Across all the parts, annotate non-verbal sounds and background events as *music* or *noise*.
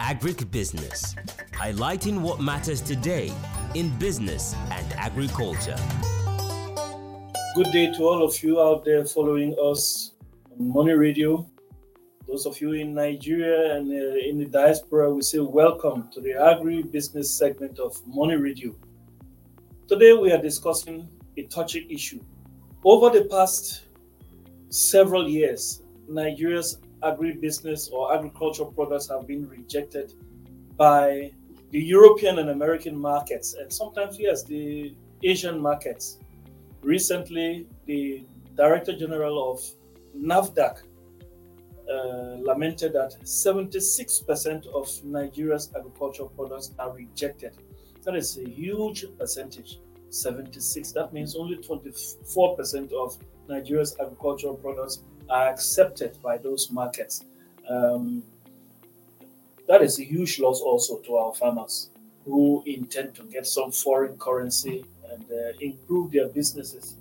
Agribusiness, highlighting what matters today in business and agriculture. Good day to all of you out there following us on Money Radio. Those of you in Nigeria and uh, in the diaspora, we say welcome to the agribusiness segment of Money Radio. Today we are discussing a touchy issue. Over the past several years, Nigeria's agribusiness or agricultural products have been rejected by the European and American markets, and sometimes, yes, the Asian markets. Recently, the Director General of NAFDAC uh, lamented that 76% of Nigeria's agricultural products are rejected. That is a huge percentage. 76. That means only 24% of Nigeria's agricultural products are accepted by those markets. Um, that is a huge loss also to our farmers who intend to get some foreign currency and uh, improve their businesses.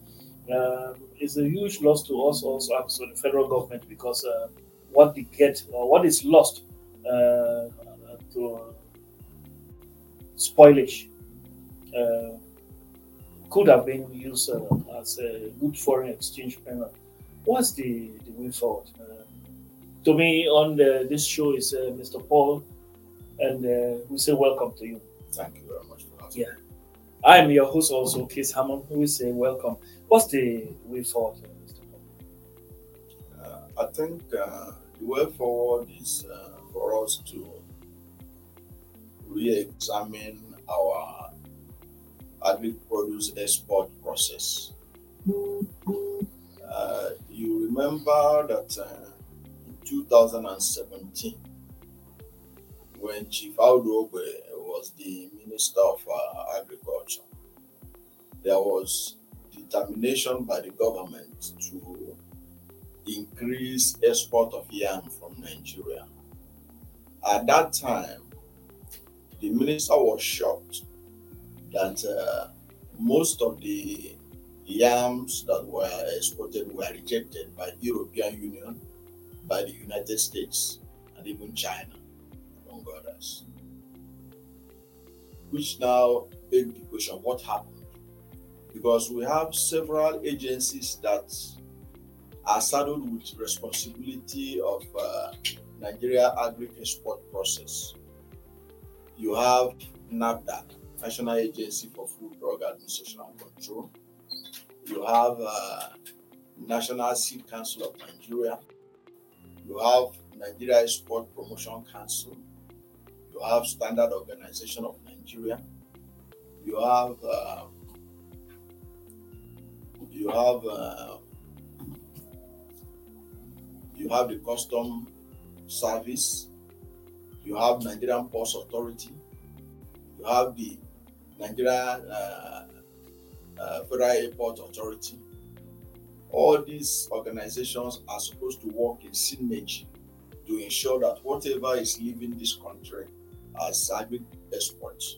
Um, it's a huge loss to us also, also the federal government because uh, what they get or what is lost uh, to spoilage uh, could have been used uh, as a good foreign exchange payment. What's the, the way forward? Uh, to me, on the, this show is uh, Mr. Paul, and uh, we say welcome to you. Thank you very much for that. Yeah. I'm your host also, Keith Hammond, who we say welcome. What's the way forward, Mr. Paul? Uh, I think uh, the way forward is uh, for us to re-examine our agri-produce export process. Uh, you remember that uh, in 2017, when Chief Audu was the Minister of uh, Agriculture, there was determination by the government to increase export of yam from Nigeria. At that time, the minister was shocked that uh, most of the yams that were exported were rejected by the European Union, by the United States, and even China, among others. Which now begs the question what happened? Because we have several agencies that are saddled with responsibility of uh, Nigeria agri export process. You have NAFDAC, National Agency for Food, Drug Administration and Control. You have uh, National Seed Council of Nigeria. You have Nigeria Export Promotion Council. You have Standard Organization of Nigeria. You have uh, you have uh, you have the Custom Service. You have Nigerian Ports Authority. You have the Nigeria uh, uh, Federal Airport Authority. All these organizations are supposed to work in synergy to ensure that whatever is leaving this country as agri exports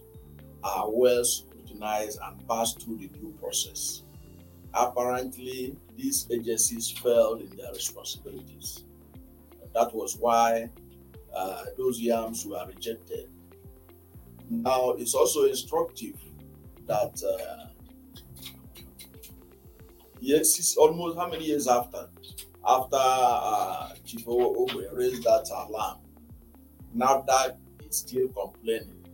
are well scrutinized and passed through the due process. Apparently, these agencies failed in their responsibilities. That was why uh, those yams were rejected. Now, it's also instructive that uh, yes, it's almost how many years after, after uh, Chief Ogbe raised that alarm, NAFDAC is still complaining.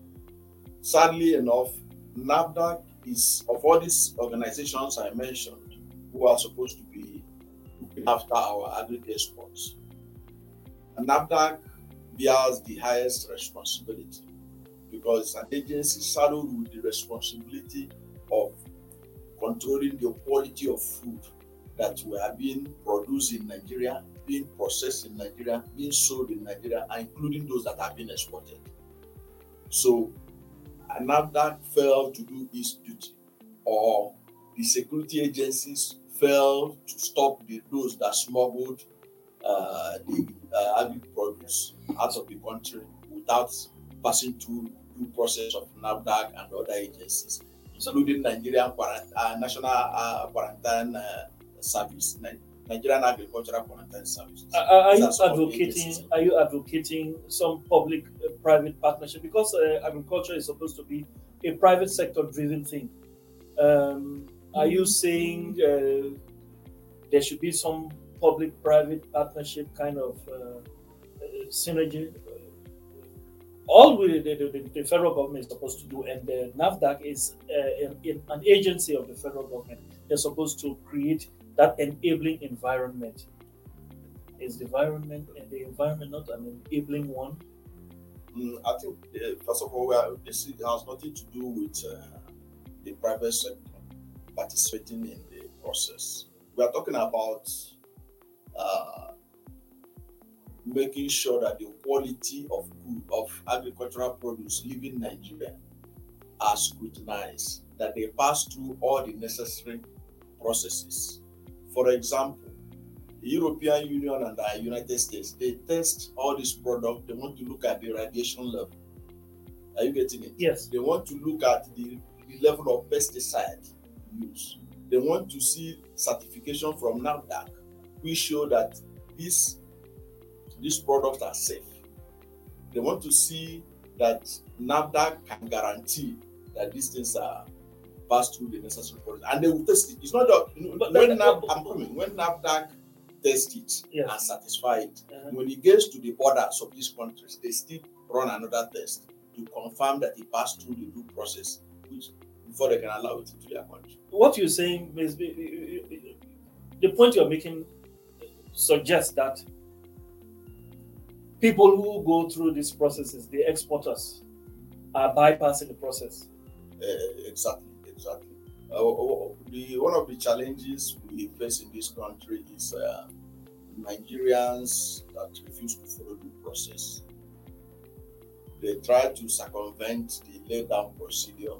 Sadly enough, NAFDAC is of all these organizations I mentioned who are supposed to be looking after our agri exports. NAFDAC bears the highest responsibility because it's an agency saddled with the responsibility of controlling the quality of food that we are being produced in Nigeria, being processed in Nigeria, being sold in Nigeria, including those that have been exported. So, NAFDAC failed to do its duty, or the security agencies failed to stop the, those that smuggled uh, the uh, agri produce out of the country without passing through due process of NAFDAC and other agencies including Nigerian uh, National uh, Quarantine uh, Service, Nigerian Agricultural Quarantine. Are, are you These are the advocating? Are you advocating some public-private partnership because uh, agriculture is supposed to be a private sector-driven thing? Um, are you saying uh, there should be some public-private partnership kind of uh, uh, synergy? All we, the, the, the federal government is supposed to do, and the NAFDAC is uh, an, an agency of the federal government. They're supposed to create that enabling environment is the environment and the environment not an enabling one? Mm, I think, uh, first of all, we are, this has nothing to do with uh, the private sector participating in the process. We are talking about uh, making sure that the quality of good of agricultural produce leaving Nigeria are scrutinized, that they pass through all the necessary processes. For example, the European Union and the United States, they test all these products, they want to look at the radiation level. Are you getting it? Yes. They want to look at the, the level of pesticide use. They want to see certification from NAFDAC, which show that these these products are safe. They want to see that NAFDAC can guarantee that these things are passed through the necessary process, and they will test it. It's not that you know, when but- I'm coming when NAFDAC test it Yes. and satisfy it. Uh-huh. When it gets to the borders of these countries, they still run another test to confirm that it passed through the due process, which before they can allow it into their country. What you're saying is the point you're making suggests that people who go through these processes, the exporters, are bypassing the process. Uh, exactly, exactly. Uh, the, one of the challenges we face in this country is uh, Nigerians that refuse to follow the process. They try to circumvent the laid down procedure.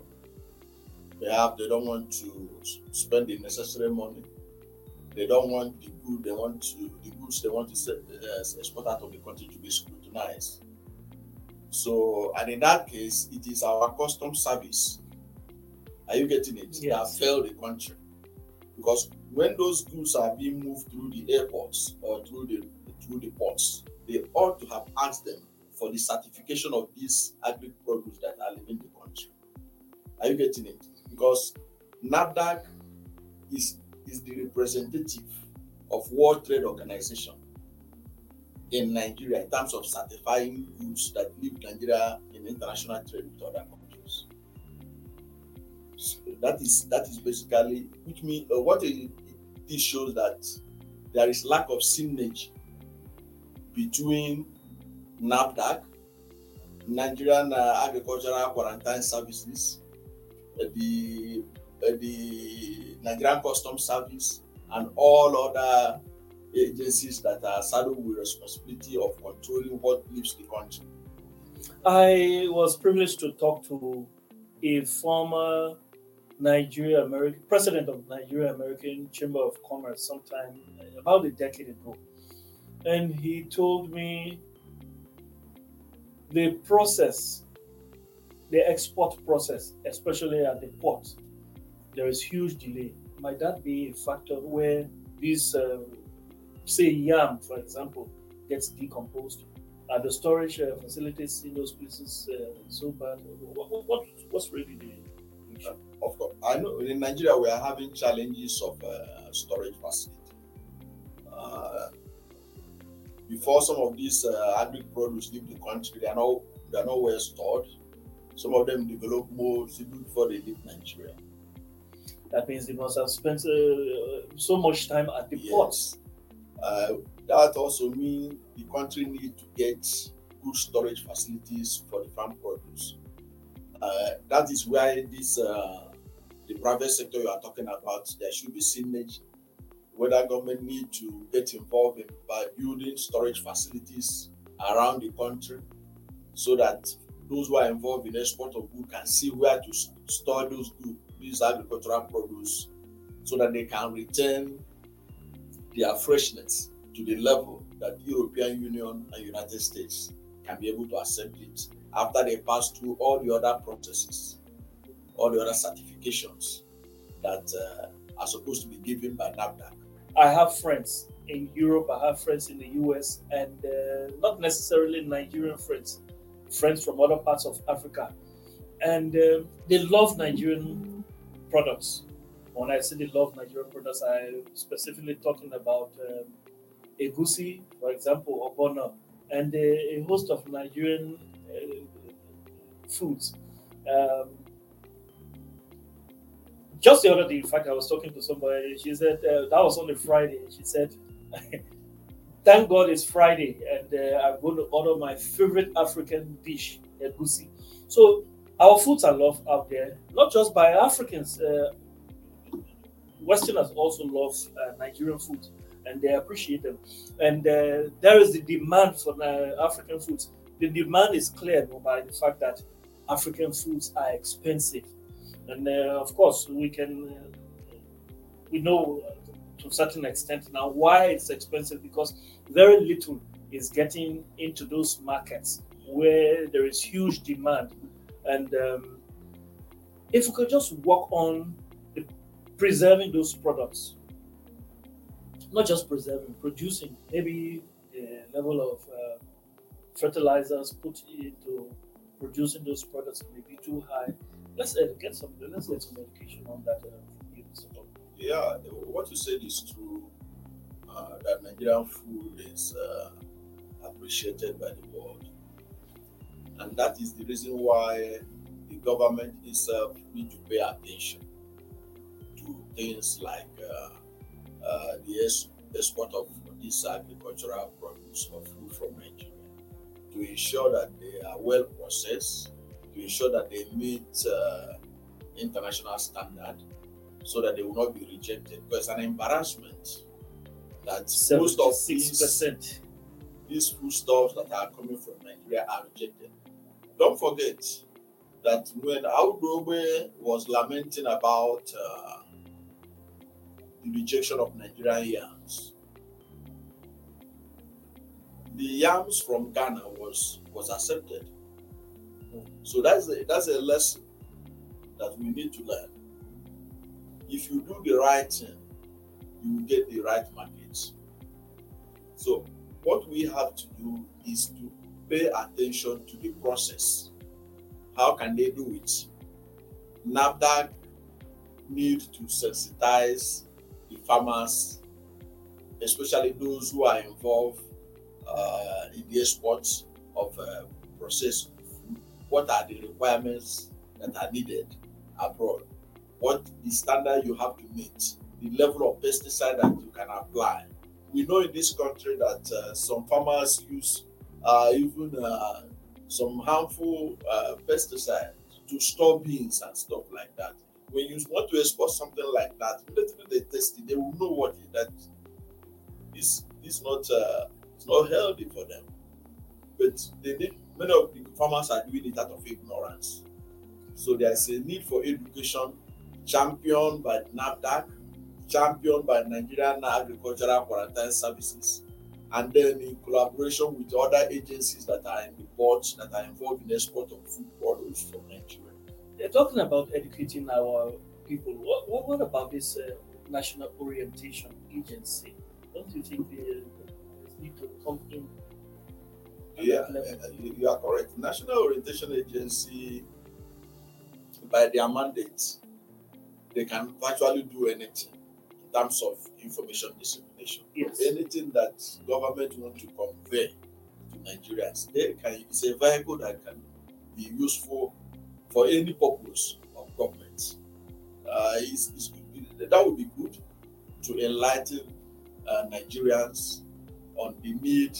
Perhaps they don't want to spend the necessary money. They don't want the good. They want to the goods they want to set, uh, export out of the country to be scrutinized. So, and in that case, it is our custom service. Are you getting it? Yes. That fail the country. Because when those goods are being moved through the airports or through the through the ports, they ought to have asked them for the certification of these agri produce that are leaving the country. Are you getting it? Because NAFDAC is is the representative of World Trade Organization in Nigeria in terms of certifying goods that leave Nigeria in international trade with other countries. So that is that is basically which means uh, what this shows that there is lack of synergy between NAFDAC, Nigerian uh, Agricultural Quarantine Services, uh, the the Nigerian Customs Service, and all other agencies that are saddled with responsibility of controlling what leaves the country. I was privileged to talk to a former Nigeria American president of Nigeria American Chamber of Commerce sometime uh, about a decade ago, and he told me the process, the export process, especially at the port, there is huge delay. Might that be a factor where this, uh, say, yam, for example, gets decomposed? Are the storage uh, facilities in those places uh, so bad? What, what, what- what's really the issue? Of course, I know in Nigeria we are having challenges of uh, storage facility. Uh, before some of these uh, agri produce leave the country, they are not they are not well stored. Some of them develop even before they leave Nigeria. That means they must have spent uh, so much time at the ports. Uh, that also means the country need to get good storage facilities for the farm produce. Uh, that is why this uh, the private sector you are talking about there should be synergy. Whether government need to get involved in by building storage facilities around the country, so that those who are involved in export of goods can see where to store those goods, these agricultural produce, so that they can return their freshness to the level that European Union and United States can be able to accept it after they pass through all the other processes, all the other certifications that uh, are supposed to be given by NAFDAC. I have friends in Europe, I have friends in the US, and uh, not necessarily Nigerian friends, friends from other parts of Africa. And uh, they love Nigerian products. When I say they love Nigerian products, I'm specifically talking about um, egusi, for example, ogbono, and a, a host of Nigerian uh, foods. Um, just the other day, in fact, I was talking to somebody. She said uh, that was on a Friday. She said, *laughs* "Thank God it's Friday, and uh, I'm going to order my favorite African dish, egusi." So our foods are loved out there, not just by Africans. Uh, Westerners also love uh, Nigerian food, and they appreciate them. And uh, there is the demand for uh, African foods. The demand is clear by the fact that African foods are expensive and uh, of course, we can, uh, we know to a certain extent now why it's expensive because very little is getting into those markets where there is huge demand. And um, if we could just work on preserving those products, not just preserving, producing, maybe the level of uh, fertilizers put into producing those products may be too high let's uh, get some let's get some education on that. Uh, yeah, what you said is true. Uh, that Nigerian food is uh, appreciated by the world, and that is the reason why the government itself need to pay attention to things like uh, uh, the export of this agricultural produce or food from Nigeria to ensure that they are well processed to ensure that they meet uh, international standard so that they will not be rejected. Because an embarrassment that most of these, these foodstuffs that are coming from Nigeria are rejected. Don't forget that when Audu Ogbe was lamenting about uh, the rejection of Nigerian yams, the yams from Ghana was was accepted. So that's a, that's a lesson that we need to learn. If you do the right thing, you will get the right markets. So what we have to do is to pay attention to the process. How can they do it? NAFDAC need to sensitize the farmers, especially those who are involved uh, in the export of uh, processed what are the requirements that are needed abroad, what the standard you have to meet, the level of pesticide that you can apply. We know in this country that uh, some farmers use even uh, some harmful uh, pesticides to store beans and stuff like that. When you want to export something like that, immediately they test it, they will know what that is. Is not uh, it's not healthy for them. But they need many of the farmers are doing it out of ignorance. So there's a need for education championed by NAFDAC, championed by Nigerian Agricultural Quarantine Services, and then in collaboration with other agencies that are in the port that are involved in export of food products from Nigeria. They're talking about educating our people. What, what, what about this uh, National Orientation Agency? Don't you think they, need to come in yeah, you are correct. National Orientation Agency, by their mandate, they can virtually do anything in terms of information dissemination. Yes. Anything that government want to convey to Nigerians, they can. It's a vehicle that can be useful for any purpose of government. Uh, it's, it's, that would be good to enlighten uh, Nigerians on the need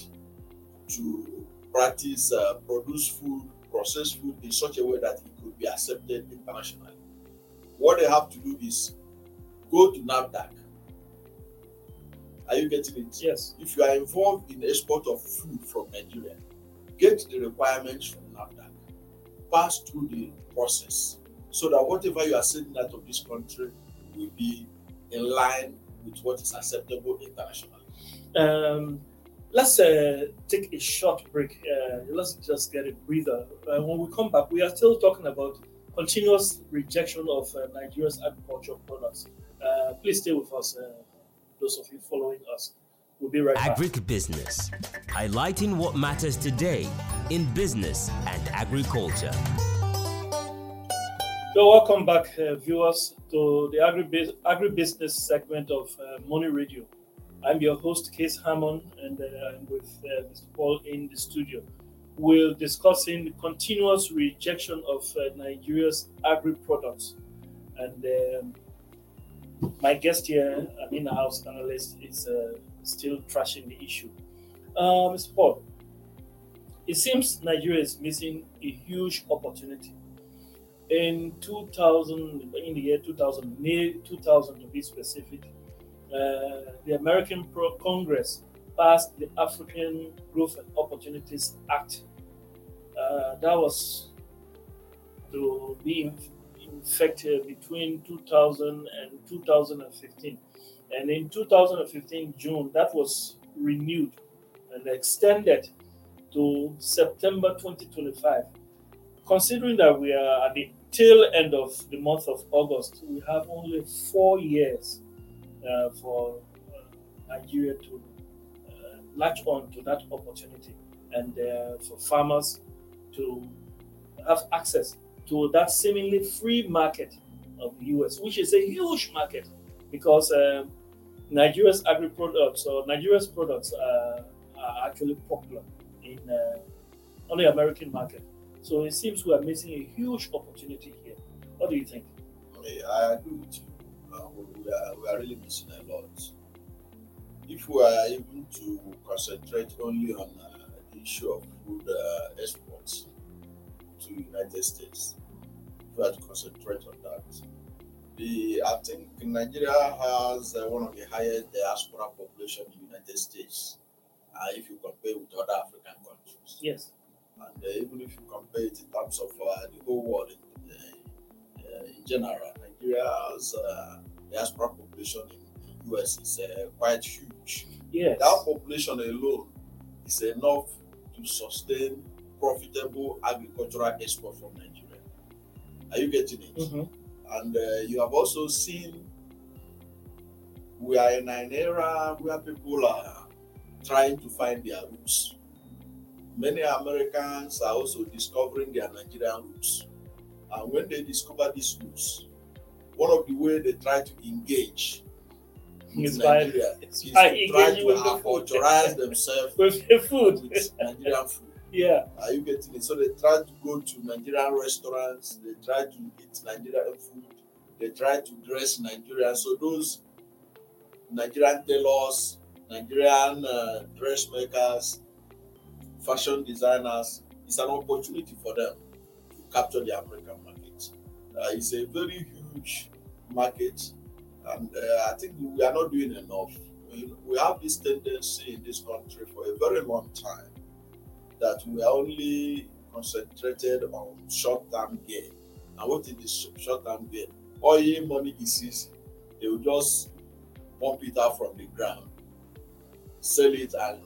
to practice uh, produce food, process food in such a way that it could be accepted internationally. What they have to do is go to NAFDAC. Are you getting it? Yes. If you are involved in the export of food from Nigeria, get the requirements from NAFDAC, pass through the process so that whatever you are sending out of this country will be in line with what is acceptable internationally. Um, let's uh, take a short break. Uh, let's just get a breather. Uh, when we come back, we are still talking about continuous rejection of uh, Nigeria's agricultural products. Uh, please stay with us. Those of you following us. We'll be right back. Agribusiness, highlighting what matters today in business and agriculture. So, welcome back, uh, viewers, to the agri- agribusiness segment of uh, Money Radio. I'm your host, Keith Hammond, and uh, I'm with uh, Mr. Paul in the studio. We're discussing the continuous rejection of uh, Nigeria's agri products. And um, my guest here, an in house analyst, is uh, still trashing the issue. Mr. Paul, it seems Nigeria is missing a huge opportunity in 2000, in the year 2000, May 2000 to be specific, uh, the American Pro Congress passed the African Growth and Opportunities Act. Uh, that was to be effective between 2000 and 2015. And in 2015, June, that was renewed and extended to September 2025 considering that we are at the tail end of the month of August, we have only four years uh, for uh, Nigeria to uh, latch on to that opportunity and uh, for farmers to have access to that seemingly free market of the US, which is a huge market because um, Nigeria's agri products or Nigeria's products are actually popular in uh, on the American market. So it seems we are missing a huge opportunity here. What do you think? I agree with you. Uh, we, are, we are really missing a lot. If we are able to concentrate only on uh, the issue of food uh, exports to United States, we have to concentrate on that. The I think Nigeria has uh, one of the highest diaspora population in the United States, uh, if you compare with other African countries. Yes. And uh, even if you compare it in terms of uh, the whole world in, uh, in general, Nigeria's diaspora population in the US is quite huge. Yes. That population alone is enough to sustain profitable agricultural export from Nigeria. Are you getting it? Mm-hmm. And uh, you have also seen we are in an era where people are trying to find their roots many Americans are also discovering their Nigerian roots. And when they discover these roots, one of the ways they try to engage with Nigeria is to try to authorize themselves *laughs* with the food. with Nigerian food. Yeah. Are you getting it? So they try to go to Nigerian restaurants, they try to eat Nigerian food, they try to dress Nigerian. So those Nigerian tailors, Nigerian uh, dressmakers, fashion designers, it's an opportunity for them to capture the American market. Uh, it's a very huge market, and uh, I think we are not doing enough. We, we have this tendency in this country for a very long time that we are only concentrated on short-term gain. And what is this short-term gain? Oil money is easy. They will just pump it out from the ground, sell it, and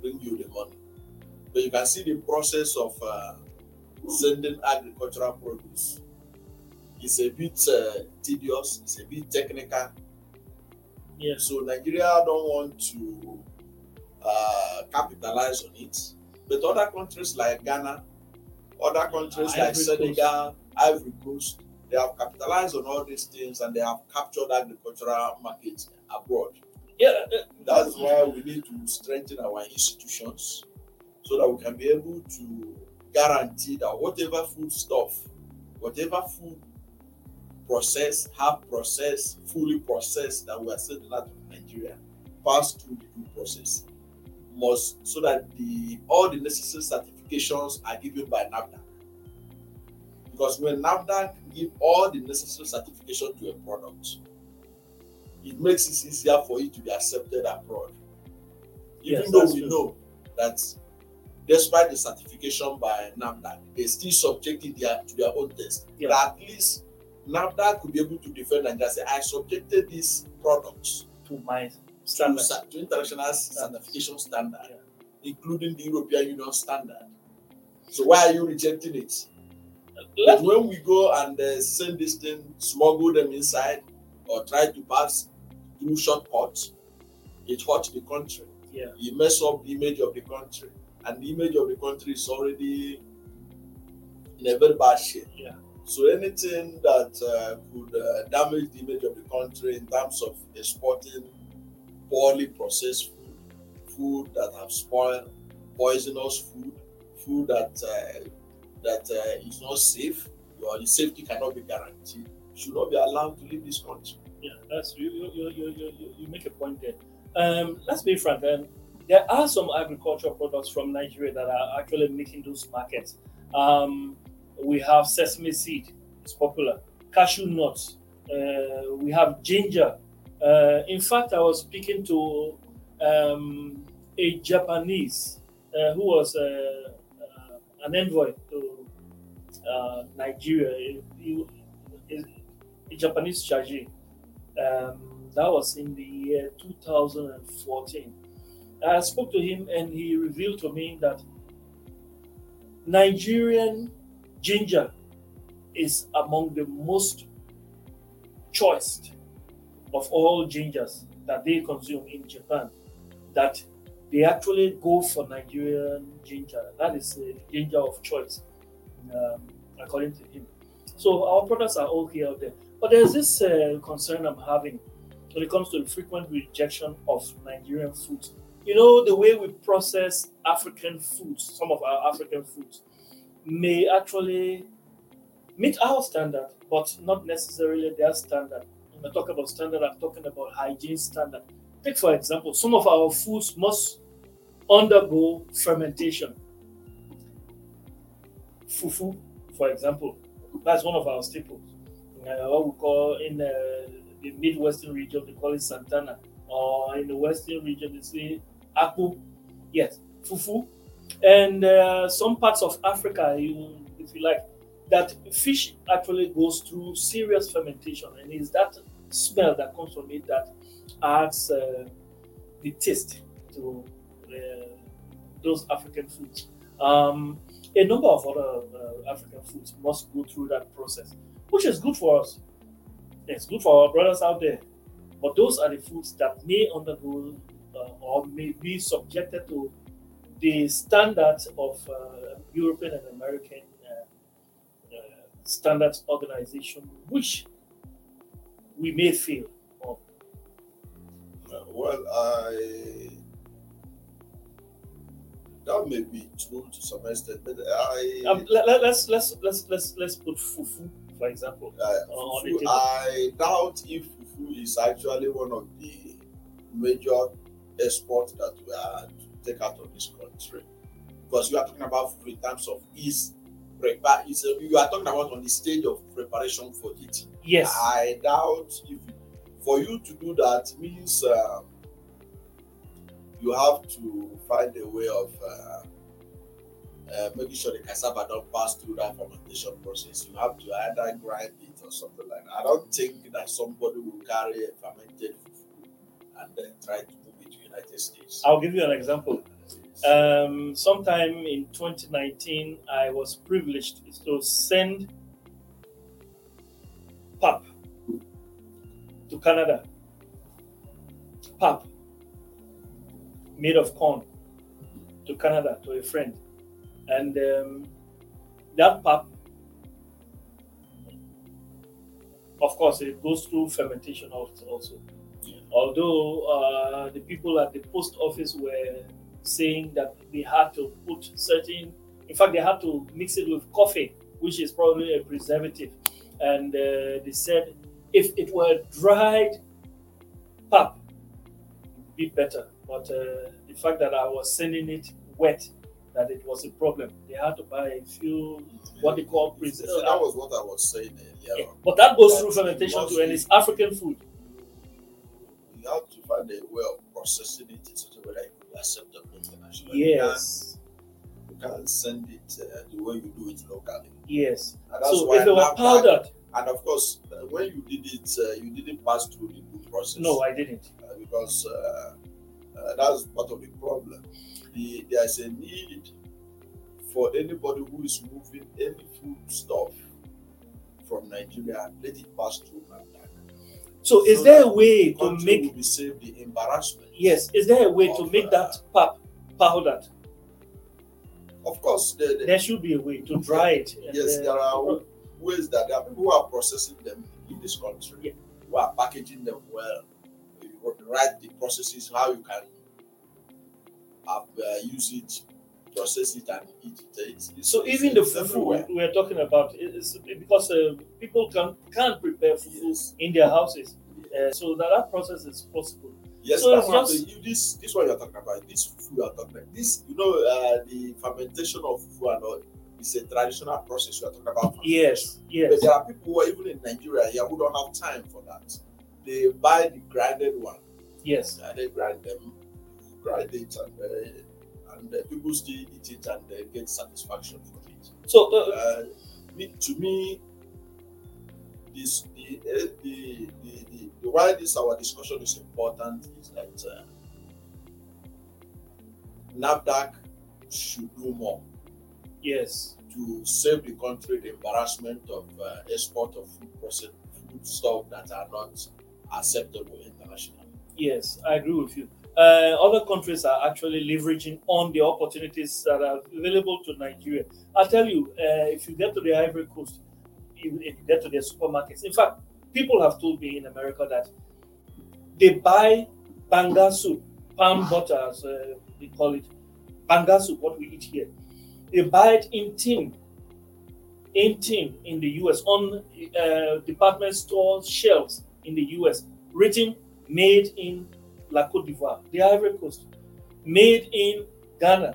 bring you the money. But you can see the process of uh, sending agricultural produce. It's a bit uh, tedious, it's a bit technical. Yeah. So Nigeria don't want to uh, capitalize on it. But other countries like Ghana, other countries like Senegal, Ivory Coast, they have capitalized on all these things and they have captured agricultural markets abroad. Yeah. That's why we need to strengthen our institutions so that we can be able to guarantee that whatever food stuff, whatever food process, half processed, fully processed that we are sending out of Nigeria pass through the food process must so that the all the necessary certifications are given by NAFDAC. Because when NAFDAC give all the necessary certification to a product, it makes it easier for it to be accepted abroad. Even yes, though we true. know that despite the certification by NAFDAC, they still subjected their, to their own test. Yeah. But at least NAFDAC could be able to defend and just say, I subjected these products To my standards. to international certification standard, Yeah. including the European Union standard. So why are you rejecting it? Let, when we go and uh, send this thing, smuggle them inside, or try to pass through shortcuts, it hurts the country. Yeah. It mess up the image of the country, and the image of the country is already in a very bad shape. Yeah. So anything that uh, could uh, damage the image of the country in terms of exporting poorly processed food, food that have spoiled, poisonous food, food that uh, that uh, is not safe, Your safety cannot be guaranteed, should not be allowed to leave this country. Yeah, that's you. You, you, you, you, you make a point there. Um, let's be frank. Um, there are some agricultural products from Nigeria that are actually making those markets. Um, we have sesame seed; it's popular. Cashew nuts. Uh, we have ginger. Uh, in fact, I was speaking to um, a Japanese uh, who was uh, uh, an envoy to uh, Nigeria. He, he, a Japanese charge. Um, that was in the year 2014. I spoke to him and he revealed to me that Nigerian ginger is among the most choiced of all gingers that they consume in Japan. That they actually go for Nigerian ginger. That is the ginger of choice, um, according to him. So our products are okay out there. But there's this uh, concern I'm having when it comes to the frequent rejection of Nigerian foods. You know, the way we process African foods, some of our African foods, may actually meet our standard, but not necessarily their standard. I talk about standard, I'm talking about hygiene standard. Take, for example, some of our foods must undergo fermentation. Fufu, for example, that's one of our staples. Uh, what we call in uh, the Midwestern region, they call it Santana, or in the Western region, they say Apu. Yes, Fufu. And uh, some parts of Africa, if you like, that fish actually goes through serious fermentation, and it's that smell that comes from it that adds uh, the taste to uh, those African foods. Um, a number of other uh, African foods must go through that process, which is good for us. It's good for our brothers out there. But those are the foods that may undergo uh, or may be subjected to the standards of uh, European and American uh, uh, standards organization, which we may fail. on. Uh, well, I that may be true to some extent, but I Um, let, us let's let's let's let's put fufu, for example. uh, fufu. I doubt if fufu is actually one of the major exports that we are to take out of this country, because you are talking about fufu in terms of its prepare. It's a, you are talking about on the stage of preparation for eating. Yes. I doubt if for you to do that means um, you have to find a way of uh, uh, making sure the cassava don't pass through that fermentation process. You have to either grind it or something like that. I don't think that somebody will carry a fermented fufu and then try to move it to the United States. I'll give you an example. Um, sometime in 2019, I was privileged to send pap to Canada. Pap made of corn to Canada to a friend, and um, that pap, of course, it goes through fermentation also. also. Although uh, the people at the post office were saying that they had to put certain, in fact, they had to mix it with coffee, which is probably a preservative. And uh, they said if it were dried pap, it'd be better. But uh, the fact that I was sending it wet, that it was a problem. They had to buy a few what they call So preservatives. that was what I was saying earlier. Yeah, But that goes through fermentation too, and it's African food. You have to find a way of processing it in such a way that it will be acceptable. You can't- Yes, You can't send it uh, the way you do it locally. yes. And that's So why if it NAFDAC powdered, And of course, uh, when you did it, uh, you didn't pass through the good process. no, I didn't. Uh, because uh, uh, that's part of the problem. The, there's a need for anybody who is moving any food stuff from Nigeria, let it pass through NAFDAC. So, is there a way to make will be saved the embarrassment? yes? Is there a way to make uh, that pap powdered? Of course, the, the, There should be a way to dry it. yes, there are ways that there are people who are processing them in this country, Yeah. who are packaging them well. You write the processes how you can uh, use it, process it, and eat it. It's, it's, So it's- even the it's fufu we are talking about is because uh, people can can't prepare fufu Yes. in their houses, uh, so that, that process is possible. Yes, So that's just- you, this this what you're talking about. This fufu you're talking about. This you know uh, the fermentation of fufu and all is a traditional process you're talking about. Yes, yes, But there are people who are even in Nigeria here who don't have time for that. They buy the grinded one. yes. and they grind them, grind it, and uh, and uh, people still eat it and they get satisfaction from it. So uh, Uh, to me, this the, uh, the, the, the, the why this our discussion is important is that uh, NAFDAC should do more yes, to save the country the embarrassment of uh, export of food process food stuff that are not acceptable internationally. yes, I agree with you. Uh, other countries are actually leveraging on the opportunities that are available to Nigeria. I tell you, uh, if you get to the Ivory Coast, if you get to their supermarkets, in fact, people have told me in America that they buy banga soup, palm butter, as uh, they call it, banga soup, what we eat here. They buy it in tin, in tin in the US, on uh, department store shelves in the US, written made in La Cote d'Ivoire, the Ivory Coast, made in Ghana.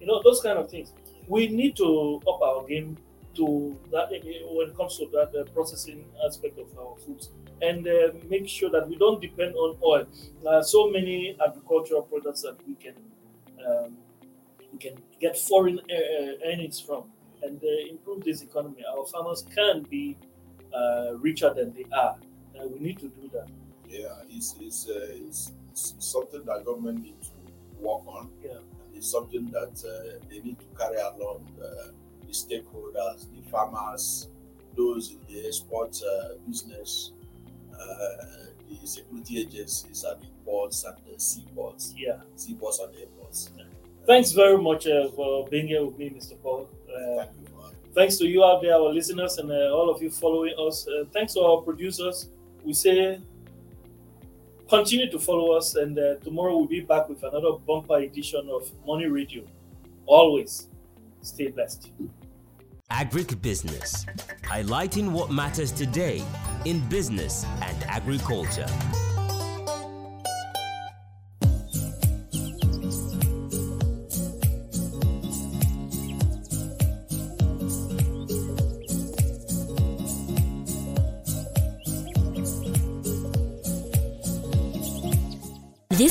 You know, those kind of things. We need to up our game to that eh, when it comes to that uh, processing aspect of our foods and uh, make sure that we don't depend on oil. There are so many agricultural products that we can um, we can get foreign uh, earnings from and uh, improve this economy. Our farmers can be uh, richer than they are. Uh, we need to do that. Yeah, it's it's, uh, it's it's something that government need to work on. Yeah. And it's something that uh, they need to carry along uh, the stakeholders, the farmers, those in the export uh, business, uh, the security agencies and the ports and the seaports, Yeah. seaports and airports. Thanks very much uh, for being here with me, Mr. Paul. Uh, Thank you. man. thanks to you out there, our listeners, and uh, all of you following us. Uh, thanks to our producers. We say continue to follow us, and uh, tomorrow we'll be back with another bumper edition of Money Radio. Always stay blessed. Agric Business, highlighting what matters today in business and agriculture.